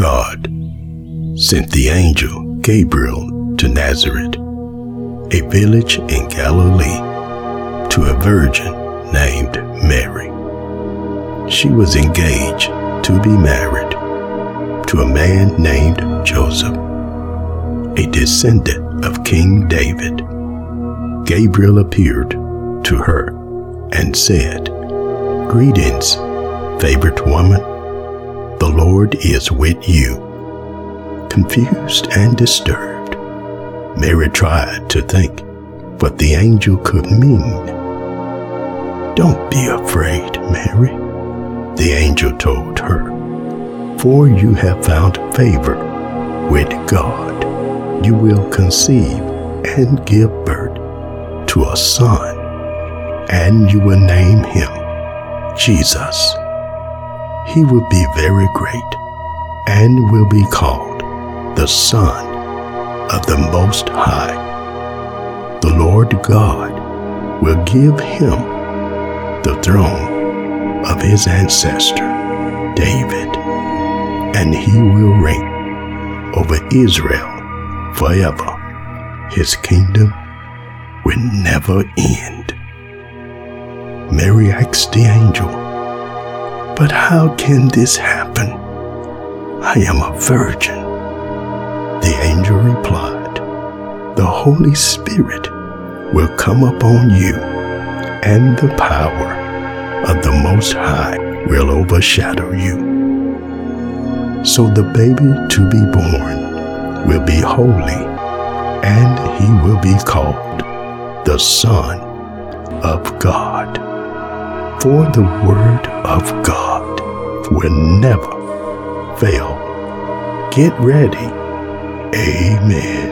God sent the angel Gabriel to Nazareth, a village in Galilee, to a virgin named Mary. She was engaged to be married to a man named Joseph, a descendant of King David. Gabriel appeared to her and said, Greetings, favored woman. The Lord is with you. Confused and disturbed, Mary tried to think what the angel could mean. Don't be afraid, Mary, the angel told her, for you have found favor with God. You will conceive and give birth to a son, and you will name him Jesus. He will be very great and will be called the Son of the Most High. The Lord God will give him the throne of his ancestor David, and he will reign over Israel forever. His kingdom will never end. Mary asked the angel, But how can this happen? I am a virgin. The angel replied, The Holy Spirit will come upon you, and the power of the Most High will overshadow you. So the baby to be born will be holy, and he will be called the Son of God. For the Word of God will never fail. Get ready. Amen.